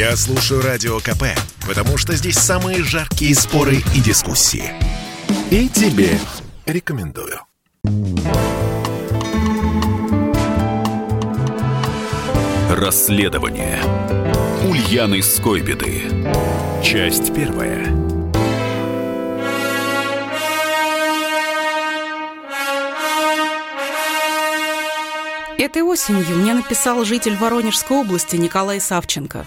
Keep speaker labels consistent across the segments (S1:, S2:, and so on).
S1: Я слушаю Радио КП, потому что здесь самые жаркие споры и дискуссии. И тебе рекомендую.
S2: Расследование Ульяны Скойбеды Часть первая
S3: Этой осенью мне написал житель Воронежской области Николай Савченко.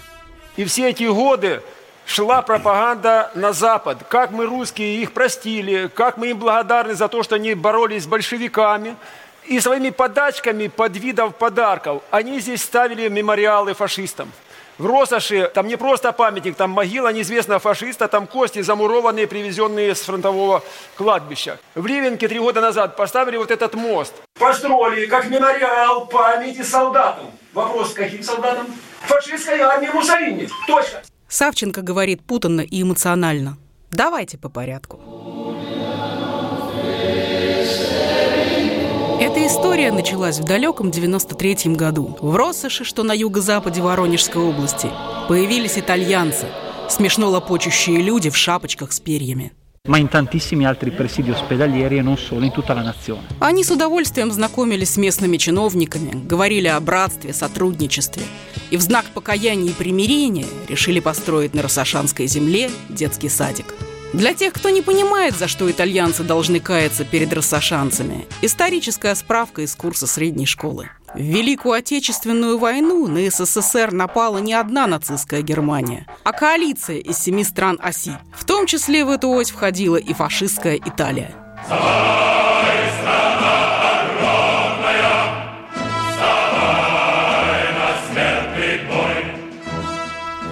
S4: И все эти годы шла пропаганда на Запад. Как мы, русские, их простили, как мы им благодарны за то, что они боролись с большевиками. И своими подачками под видом подарков они здесь ставили мемориалы фашистам. В Росоши там не просто памятник, там могила неизвестного фашиста, там кости замурованные, привезенные с фронтового кладбища. В Ливенке три года назад поставили вот этот мост. Построили как мемориал памяти солдатам. Вопрос, каким солдатам? Фашистской армии Муссолини. Точно.
S3: Савченко говорит путанно и эмоционально. Давайте по порядку. Эта история началась в далеком 93-м году. В Россоши, что на юго-западе Воронежской области, появились итальянцы, смешно лопочущие люди в шапочках с перьями.
S5: Ma in tantissimi altri presidi ospedalieri e non solo, in tutta la nazione.
S3: Они с удовольствием знакомились с местными чиновниками, говорили о братстве, сотрудничестве. И в знак покаяния и примирения решили построить на Росошанской земле детский садик. Для тех, кто не понимает, за что итальянцы должны каяться перед рассошанцами, историческая справка из курса средней школы. В Великую Отечественную войну на СССР напала не одна нацистская Германия, а коалиция из семи стран оси. В том числе в эту ось входила и фашистская Италия.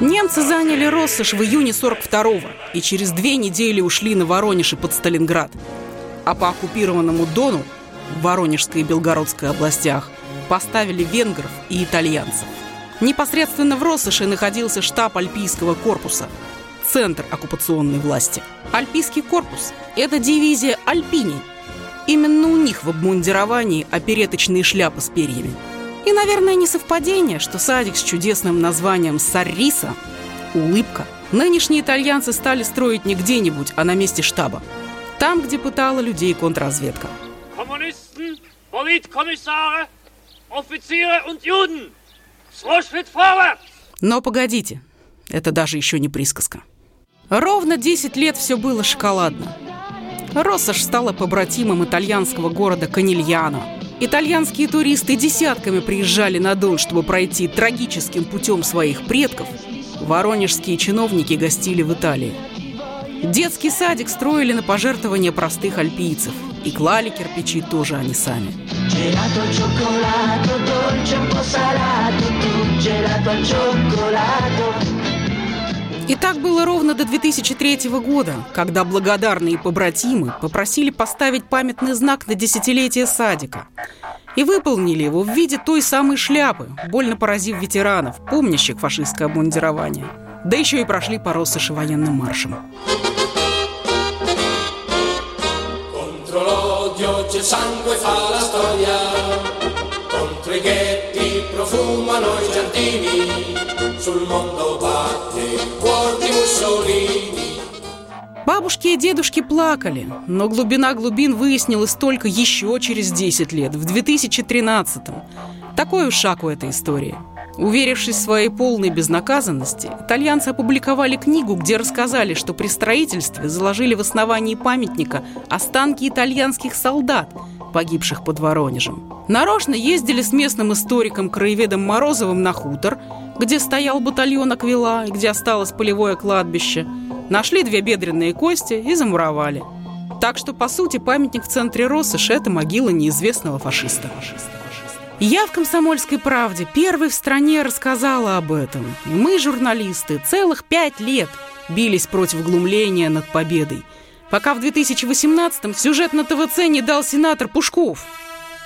S3: Немцы заняли Россошь в июне 42-го и через две недели ушли на Воронеж и под Сталинград. А по оккупированному Дону в Воронежской и Белгородской областях поставили венгров и итальянцев. Непосредственно в Россоши находился штаб Альпийского корпуса, центр оккупационной власти. Альпийский корпус – это дивизия Альпини. Именно у них в обмундировании опереточные шляпы с перьями – и, наверное, не совпадение, что садик с чудесным названием «Сарриса» – «Улыбка» нынешние итальянцы стали строить не где-нибудь, а на месте штаба. Там, где пытала людей контрразведка.
S6: Kommunisten, Politkоmmissare, Offiziere und Juden! Schritt vorwärts!
S3: Но погодите, это даже еще не присказка. Ровно 10 лет все было шоколадно. Россош стала побратимом итальянского города Канильяно – Итальянские туристы десятками приезжали на Дон, чтобы пройти трагическим путем своих предков. Воронежские чиновники гостили в Италии. Детский садик строили на пожертвования простых альпийцев. И клали кирпичи тоже они сами. И так было ровно до 2003 года, когда благодарные побратимы попросили поставить памятный знак на десятилетие садика. И выполнили его в виде той самой шляпы, больно поразив ветеранов, помнящих фашистское обмундирование. Да еще и прошли по Россоши военным маршем. Contro i ghetti profumano i giardini sul mondo batte cuor di Mussolini. Бабушки и дедушки плакали, но глубина глубин выяснилась только еще через 10 лет, в 2013-м. Такой уж шаг у этой истории. Уверившись в своей полной безнаказанности, итальянцы опубликовали книгу, где рассказали, что при строительстве заложили в основании памятника останки итальянских солдат, погибших под Воронежем. Нарочно ездили с местным историком-краеведом Морозовым на хутор, где стоял батальон Аквила и где осталось полевое кладбище. Нашли две бедренные кости и замуровали. Так что, по сути, памятник в центре Россыш – это могила неизвестного фашиста. Я в «Комсомольской правде» первой в стране рассказала об этом. И мы, журналисты, целых пять лет бились против глумления над победой. Пока в 2018-м сюжет на ТВЦ не дал сенатор Пушков.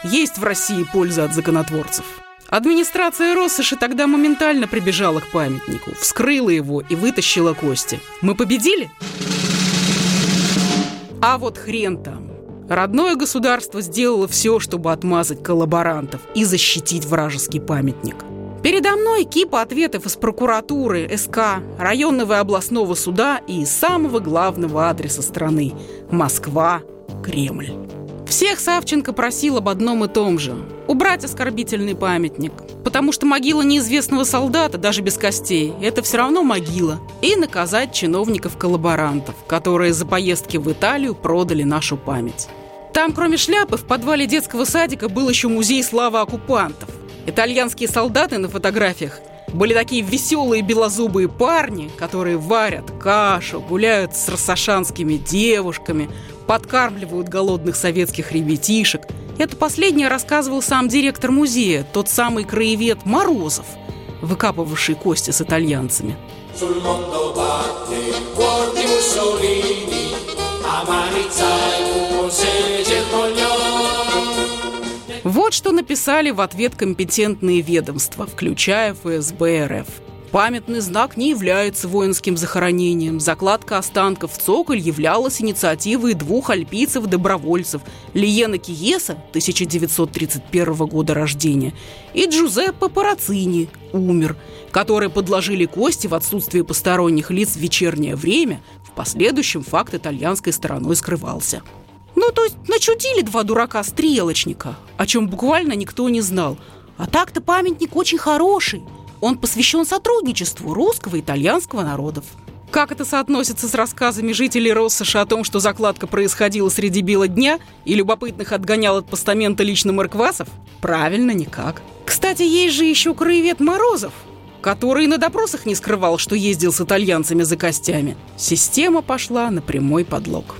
S3: Есть в России польза от законотворцев. Администрация Россоши тогда моментально прибежала к памятнику, вскрыла его и вытащила кости. Мы победили? А вот хрен там. Родное государство сделало все, чтобы отмазать коллаборантов и защитить вражеский памятник. Передо мной кипа ответов из прокуратуры, СК, районного и областного суда и самого главного адреса страны – Москва, Кремль. Всех Савченко просил об одном и том же – убрать оскорбительный памятник, потому что могила неизвестного солдата, даже без костей, это все равно могила, и наказать чиновников-коллаборантов, которые за поездки в Италию продали нашу память. Там, кроме шляпы, в подвале детского садика был еще музей славы оккупантов. Итальянские солдаты на фотографиях были такие веселые белозубые парни, которые варят кашу, гуляют с рассашанскими девушками, подкармливают голодных советских ребятишек. Это последнее рассказывал сам директор музея, тот самый краевед Морозов, выкапывавший кости с итальянцами. Вот что написали в ответ компетентные ведомства, включая ФСБ РФ – Памятный знак не является воинским захоронением. Закладка останков в цоколь являлась инициативой двух альпийцев-добровольцев Лиена Киеса, 1931 года рождения, и Джузеппе Парацини, умер, которые подложили кости в отсутствие посторонних лиц в вечернее время. В последующем факт итальянской стороной скрывался. Ну, то есть начудили два дурака-стрелочника, о чем буквально никто не знал. А так-то памятник очень хороший – он посвящен сотрудничеству русского и итальянского народов. Как это соотносится с рассказами жителей Россоша о том, что закладка происходила среди бела дня и любопытных отгонял от постамента лично Марквасов? Правильно, никак. Кстати, есть же еще краевед Морозов, который на допросах не скрывал, что ездил с итальянцами за костями. Система пошла на прямой подлог.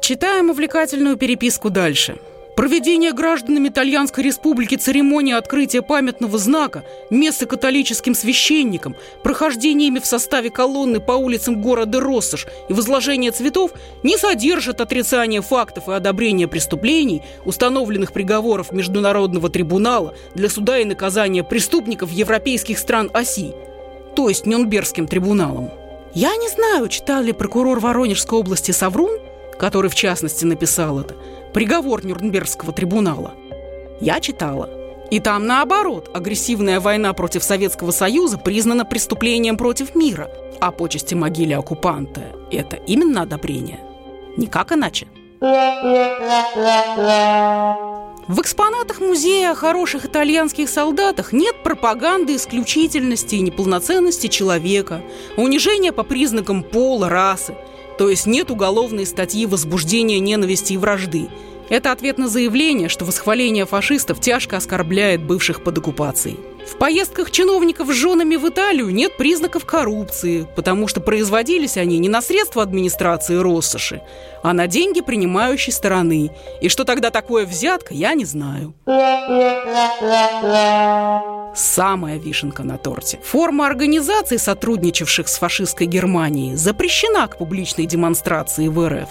S3: Читаем увлекательную переписку дальше. Проведение гражданами Итальянской республики церемонии открытия памятного знака, место католическим священникам, прохождение ими в составе колонны по улицам города Россош и возложение цветов не содержат отрицания фактов и одобрения преступлений, установленных приговоров Международного трибунала для суда и наказания преступников европейских стран оси, то есть Нюнбергским трибуналом. Я не знаю, читал ли прокурор Воронежской области Саврун, который в частности написал это – приговор Нюрнбергского трибунала. Я читала. И там наоборот, агрессивная война против Советского Союза признана преступлением против мира, а почести могиле оккупанта – это именно одобрение. Никак иначе. В экспонатах музея о хороших итальянских солдатах нет пропаганды исключительности и неполноценности человека, унижения по признакам пола, расы – то есть нет уголовной статьи возбуждения ненависти и вражды. Это ответ на заявление, что восхваление фашистов тяжко оскорбляет бывших под оккупацией. В поездках чиновников с женами в Италию нет признаков коррупции, потому что производились они не на средства администрации Россоши, а на деньги принимающей стороны. И что тогда такое взятка, я не знаю. Самая вишенка на торте. Форма организаций, сотрудничавших с фашистской Германией, запрещена к публичной демонстрации в РФ.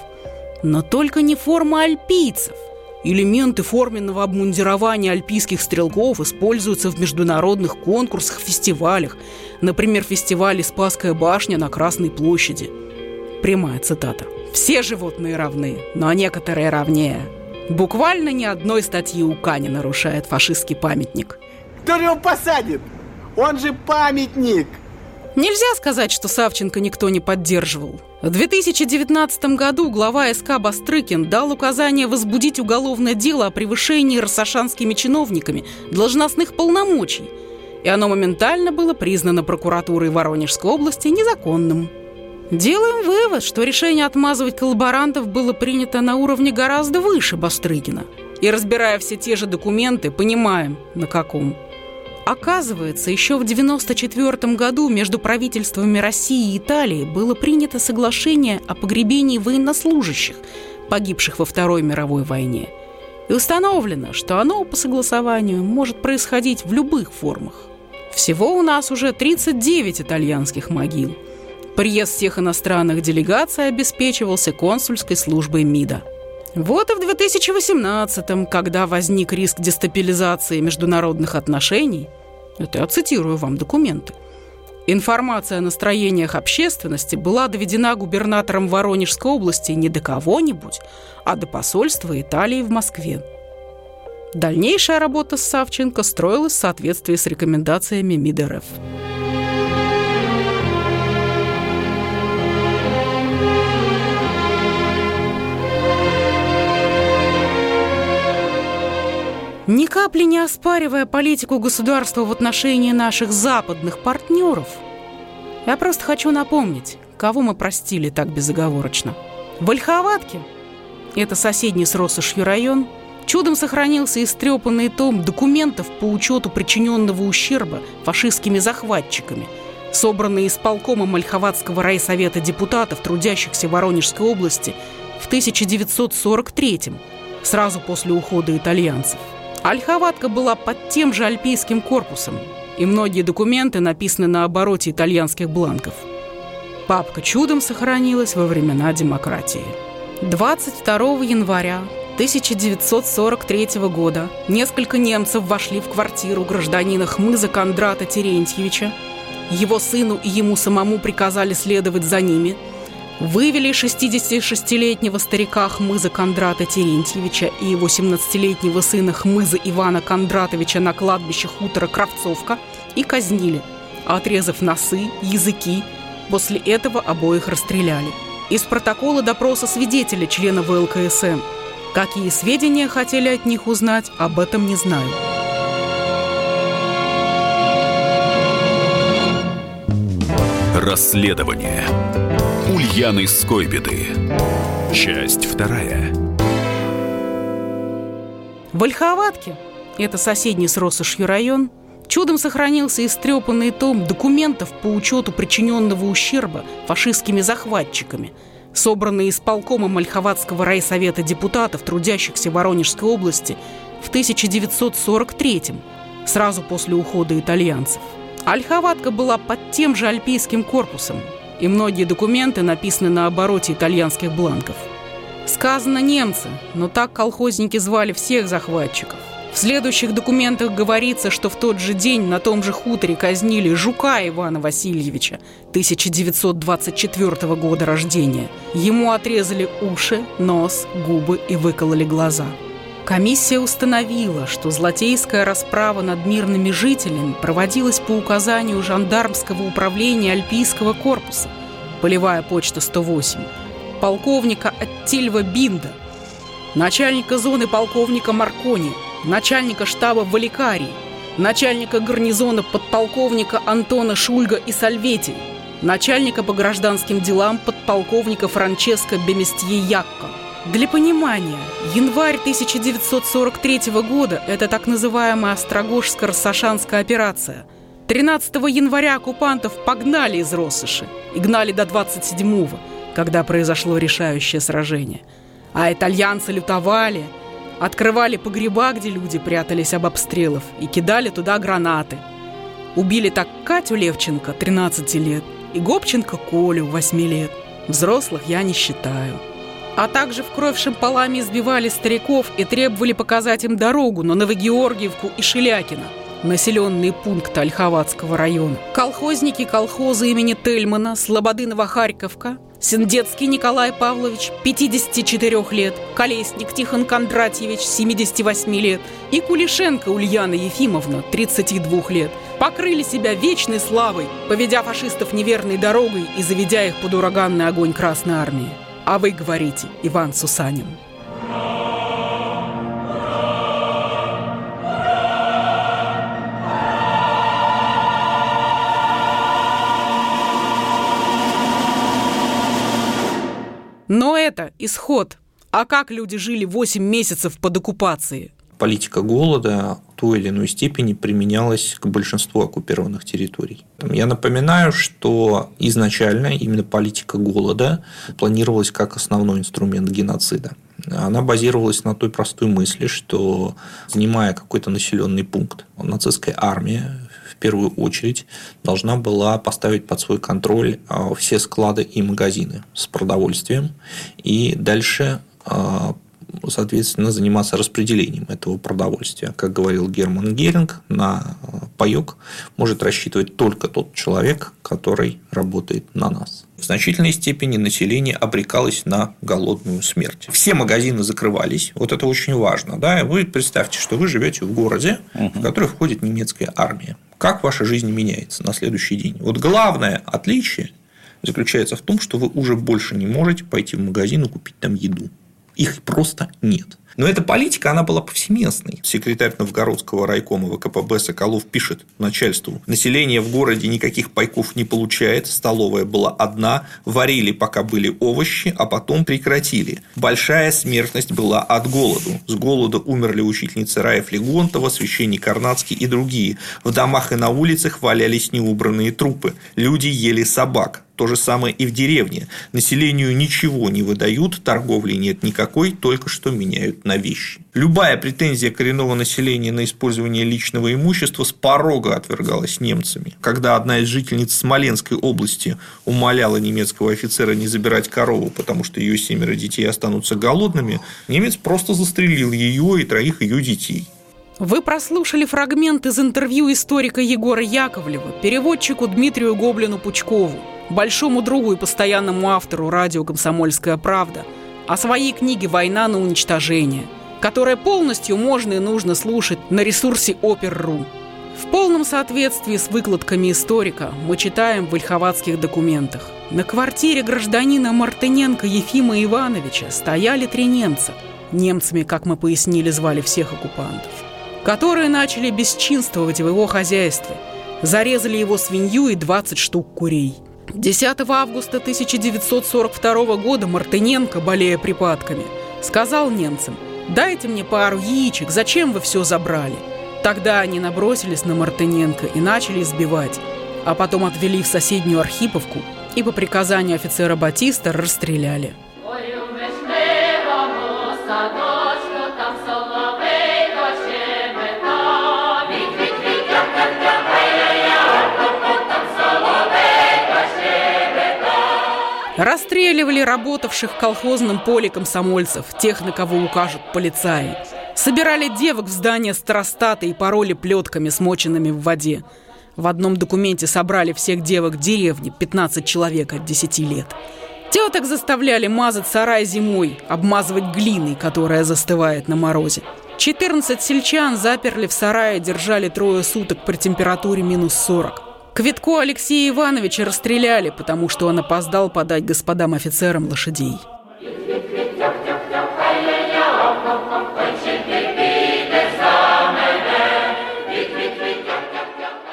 S3: Но только не форма альпийцев. Элементы форменного обмундирования альпийских стрелков используются в международных конкурсах, фестивалях. Например, фестивале «Спасская башня» на Красной площади. Прямая цитата. «Все животные равны, но некоторые равнее». Буквально ни одной статьи УК не нарушает фашистский памятник.
S7: Кто же его посадит? Он же памятник!
S3: Нельзя сказать, что Савченко никто не поддерживал. В 2019 году глава СК Бастрыкин дал указание возбудить уголовное дело о превышении рассашанскими чиновниками должностных полномочий, и оно моментально было признано прокуратурой Воронежской области незаконным. Делаем вывод, что решение отмазывать коллаборантов было принято на уровне гораздо выше Бастрыкина. И разбирая все те же документы, понимаем, на каком. Оказывается, еще в 1994 году между правительствами России и Италии было принято соглашение о погребении военнослужащих, погибших во Второй мировой войне. И установлено, что оно по согласованию может происходить в любых формах. Всего у нас уже 39 итальянских могил. Приезд всех иностранных делегаций обеспечивался консульской службой МИДа. Вот и в 2018-м, когда возник риск дестабилизации международных отношений, это я цитирую вам документы, информация о настроениях общественности была доведена губернатором Воронежской области не до кого-нибудь, а до посольства Италии в Москве. Дальнейшая работа с Савченко строилась в соответствии с рекомендациями МИД РФ. Капли не оспаривая политику государства в отношении наших западных партнеров, я просто хочу напомнить, кого мы простили так безоговорочно. В это соседний с Россошью район, чудом сохранился истрепанный том документов по учету причиненного ущерба фашистскими захватчиками, собранные исполкомом Ольховатского райсовета депутатов, трудящихся в Воронежской области в 1943 сразу после ухода итальянцев – Ольховатка была под тем же альпийским корпусом, и многие документы написаны на обороте итальянских бланков. Папка чудом сохранилась во времена демократии. 22 января 1943 года несколько немцев вошли в квартиру гражданина Хмыза Кондрата Терентьевича. Его сыну и ему самому приказали следовать за ними – вывели 66-летнего старика Хмыза Кондрата Терентьевича и его 17-летнего сына Хмыза Ивана Кондратовича на кладбище хутора Кравцовка и казнили, отрезав носы, языки. После этого обоих расстреляли. Из протокола допроса свидетеля члена ВЛКСМ. Какие сведения хотели от них узнать, об этом не знаю.
S2: Расследование Ульяны Скойбеды. Часть вторая.
S3: В это соседний с Россошью район, чудом сохранился истрепанный том документов по учету причиненного ущерба фашистскими захватчиками, собранные исполкомом Ольховатского райсовета депутатов, трудящихся в Воронежской области в 1943 сразу после ухода итальянцев. Ольховатка была под тем же альпийским корпусом – и многие документы написаны на обороте итальянских бланков. Сказано немцы, но так колхозники звали всех захватчиков. В следующих документах говорится, что в тот же день на том же хуторе казнили Жука Ивана Васильевича 1924 года рождения. Ему отрезали уши, нос, губы и выкололи глаза. Комиссия установила, что злотейская расправа над мирными жителями проводилась по указанию жандармского управления Альпийского корпуса, полевая почта 108, полковника Аттильва Бинда, начальника зоны полковника Маркони, начальника штаба Валикарии, начальника гарнизона подполковника Антона Шульга и Сальвети, начальника по гражданским делам подполковника Франческо Беместье Якко, для понимания, январь 1943 года – это так называемая Острогожско-Рассашанская операция. 13 января оккупантов погнали из Россоши и гнали до 27-го, когда произошло решающее сражение. А итальянцы лютовали, открывали погреба, где люди прятались об обстрелов, и кидали туда гранаты. Убили так Катю Левченко, 13 лет, и Гопченко Колю, 8 лет. Взрослых я не считаю а также в кровь шампалами избивали стариков и требовали показать им дорогу на Новогеоргиевку и Шелякино, населенные пункты Ольховатского района. Колхозники колхоза имени Тельмана, Слободы-Новохарьковка, Синдетский Николай Павлович, 54 лет, Колесник Тихон Кондратьевич, 78 лет, и Кулишенко Ульяна Ефимовна, 32 лет, покрыли себя вечной славой, поведя фашистов неверной дорогой и заведя их под ураганный огонь Красной Армии. А вы говорите, Иван Сусанин. Но это исход. А как люди жили 8 месяцев под оккупацией?
S8: Политика голода в той или иной степени применялась к большинству оккупированных территорий. Я напоминаю, что изначально именно политика голода планировалась как основной инструмент геноцида. Она базировалась на той простой мысли, что занимая какой-то населенный пункт, нацистская армия в первую очередь должна была поставить под свой контроль а, все склады и магазины с продовольствием и дальше а, соответственно, заниматься распределением этого продовольствия. Как говорил Герман Геринг, на паек может рассчитывать только тот человек, который работает на нас. В значительной степени население обрекалось на голодную смерть. Все магазины закрывались, вот это очень важно. Да? Вы представьте, что вы живете в городе, в который входит немецкая армия. Как ваша жизнь меняется на следующий день? Вот главное отличие заключается в том, что вы уже больше не можете пойти в магазин и купить там еду. Их просто нет. Но эта политика, она была повсеместной. Секретарь Новгородского райкома ВКПБ Соколов пишет начальству. Население в городе никаких пайков не получает, столовая была одна, варили пока были овощи, а потом прекратили. Большая смертность была от голоду. С голода умерли учительница Раев Легонтова, священник Карнацкий и другие. В домах и на улицах валялись неубранные трупы. Люди ели собак. То же самое и в деревне. Населению ничего не выдают, торговли нет никакой, только что меняют на вещи. Любая претензия коренного населения на использование личного имущества с порога отвергалась немцами. Когда одна из жительниц Смоленской области умоляла немецкого офицера не забирать корову, потому что ее семеро детей останутся голодными, немец просто застрелил ее и троих ее детей.
S3: Вы прослушали фрагмент из интервью историка Егора Яковлева переводчику Дмитрию Гоблину-Пучкову большому другу и постоянному автору радио «Комсомольская правда», о своей книге «Война на уничтожение», которая полностью можно и нужно слушать на ресурсе Опер.ру. В полном соответствии с выкладками историка мы читаем в ильховатских документах. На квартире гражданина Мартыненко Ефима Ивановича стояли три немца. Немцами, как мы пояснили, звали всех оккупантов. Которые начали бесчинствовать в его хозяйстве. Зарезали его свинью и 20 штук курей – 10 августа 1942 года Мартыненко, болея припадками, сказал немцам «Дайте мне пару яичек, зачем вы все забрали?» Тогда они набросились на Мартыненко и начали избивать, а потом отвели в соседнюю Архиповку и по приказанию офицера Батиста расстреляли. Расстреливали работавших в колхозном поле комсомольцев, тех, на кого укажут полицаи. Собирали девок в здание старостата и пароли плетками, смоченными в воде. В одном документе собрали всех девок деревни, 15 человек от 10 лет. Теток заставляли мазать сарай зимой, обмазывать глиной, которая застывает на морозе. 14 сельчан заперли в сарае, держали трое суток при температуре минус 40. Квитко Алексея Ивановича расстреляли, потому что он опоздал подать господам офицерам лошадей.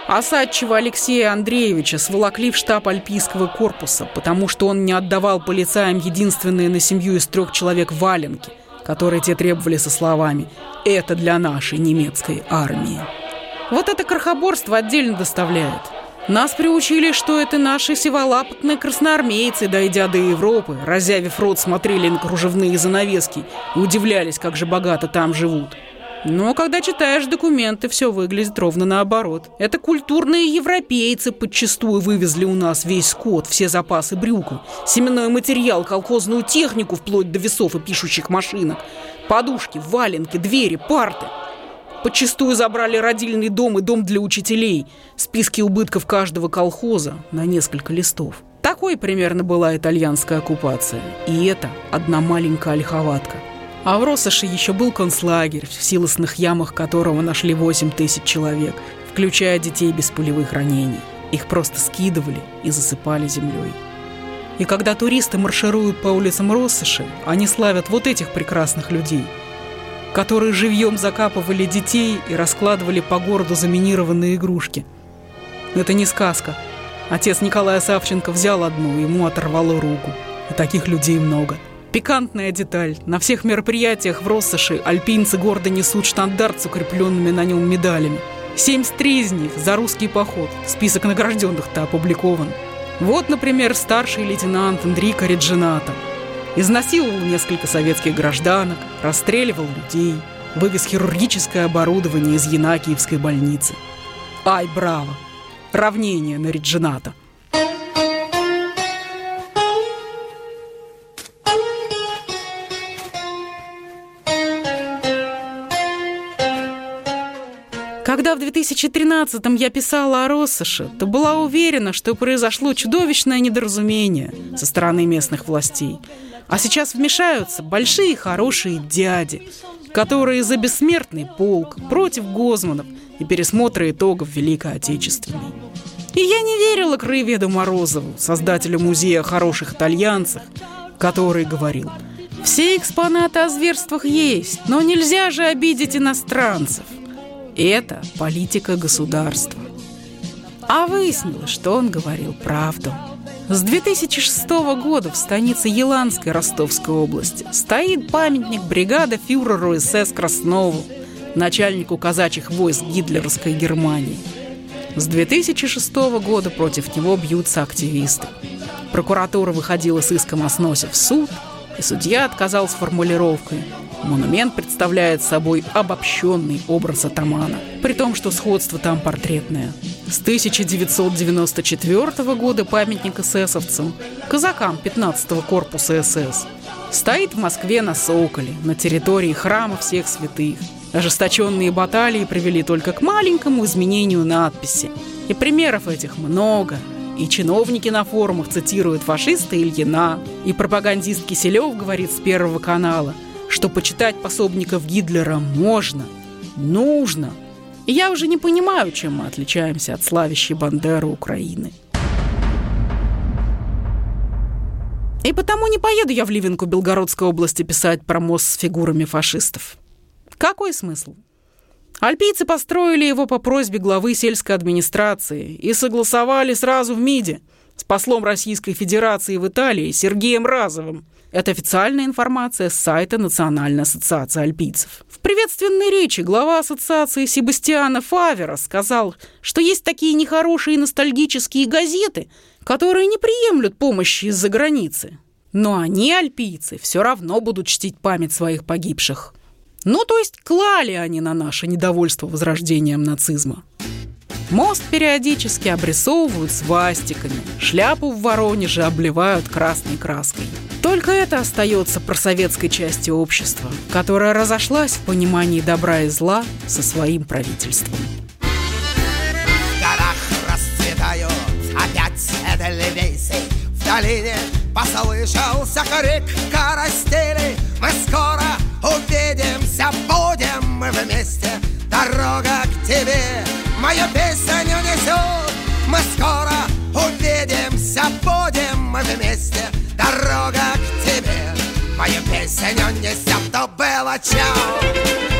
S3: Осадчего Алексея Андреевича сволокли в штаб Альпийского корпуса, потому что он не отдавал полицаям единственные на семью из трех человек валенки, которые те требовали со словами «это для нашей немецкой армии». Вот это крохоборство отдельно доставляет. Нас приучили, что это наши сиволапотные красноармейцы, дойдя до Европы, разявив рот, смотрели на кружевные занавески и удивлялись, как же богато там живут. Но когда читаешь документы, все выглядит ровно наоборот. Это культурные европейцы подчастую вывезли у нас весь скот, все запасы брюков, семенной материал, колхозную технику вплоть до весов и пишущих машинок, подушки, валенки, двери, парты – Подчастую забрали родильный дом и дом для учителей, списки убытков каждого колхоза на несколько листов. Такой примерно была итальянская оккупация. И это одна маленькая ольховатка. А в Россоши еще был концлагерь, в силосных ямах которого нашли 8 тысяч человек, включая детей без пулевых ранений. Их просто скидывали и засыпали землей. И когда туристы маршируют по улицам Россоши, они славят вот этих прекрасных людей – которые живьем закапывали детей и раскладывали по городу заминированные игрушки. Это не сказка. Отец Николая Савченко взял одну, ему оторвало руку. И таких людей много. Пикантная деталь. На всех мероприятиях в Россоши альпинцы гордо несут штандарт с укрепленными на нем медалями. 73 из них за русский поход. Список награжденных-то опубликован. Вот, например, старший лейтенант Энрико Реджината – Изнасиловал несколько советских гражданок, расстреливал людей, вывез хирургическое оборудование из Янакиевской больницы. Ай, браво! Равнение на Реджината. Когда в 2013-м я писала о Россоше, то была уверена, что произошло чудовищное недоразумение со стороны местных властей. А сейчас вмешаются большие хорошие дяди, которые за бессмертный полк против Гозманов и пересмотра итогов Великой Отечественной. И я не верила краеведу Морозову, создателю музея хороших итальянцев, который говорил, все экспонаты о зверствах есть, но нельзя же обидеть иностранцев. Это политика государства. А выяснилось, что он говорил правду. С 2006 года в станице Еланской Ростовской области стоит памятник бригады фюреру СС Краснову, начальнику казачьих войск гитлеровской Германии. С 2006 года против него бьются активисты. Прокуратура выходила с иском о сносе в суд, и судья отказал с формулировкой Монумент представляет собой обобщенный образ атамана, при том, что сходство там портретное. С 1994 года памятник эсэсовцам, казакам 15-го корпуса СС, стоит в Москве на Соколе, на территории храма всех святых. Ожесточенные баталии привели только к маленькому изменению надписи. И примеров этих много. И чиновники на форумах цитируют фашиста Ильина, и пропагандист Киселев говорит с Первого канала – что почитать пособников Гитлера можно, нужно. И я уже не понимаю, чем мы отличаемся от славящей Бандеры Украины. И потому не поеду я в Ливенку Белгородской области писать про мост с фигурами фашистов. Какой смысл? Альпийцы построили его по просьбе главы сельской администрации и согласовали сразу в МИДе с послом Российской Федерации в Италии Сергеем Разовым – это официальная информация с сайта Национальной ассоциации альпийцев. В приветственной речи глава ассоциации Себастьяна Фавера сказал, что есть такие нехорошие ностальгические газеты, которые не приемлют помощи из-за границы. Но они, альпийцы, все равно будут чтить память своих погибших. Ну, то есть клали они на наше недовольство возрождением нацизма. Мост периодически обрисовывают свастиками, шляпу в Воронеже обливают красной краской. Только это остается просоветской частью общества, которая разошлась в понимании добра и зла со своим правительством.
S9: Расцветают опять эдельвейсы. В долине послышался крик карастели. Мы скоро увидимся, будем мы вместе. Дорога к тебе мою песню несет? Мы скоро увидимся, будем мы вместе. Дорога к тебе. Мою песню несет То было чау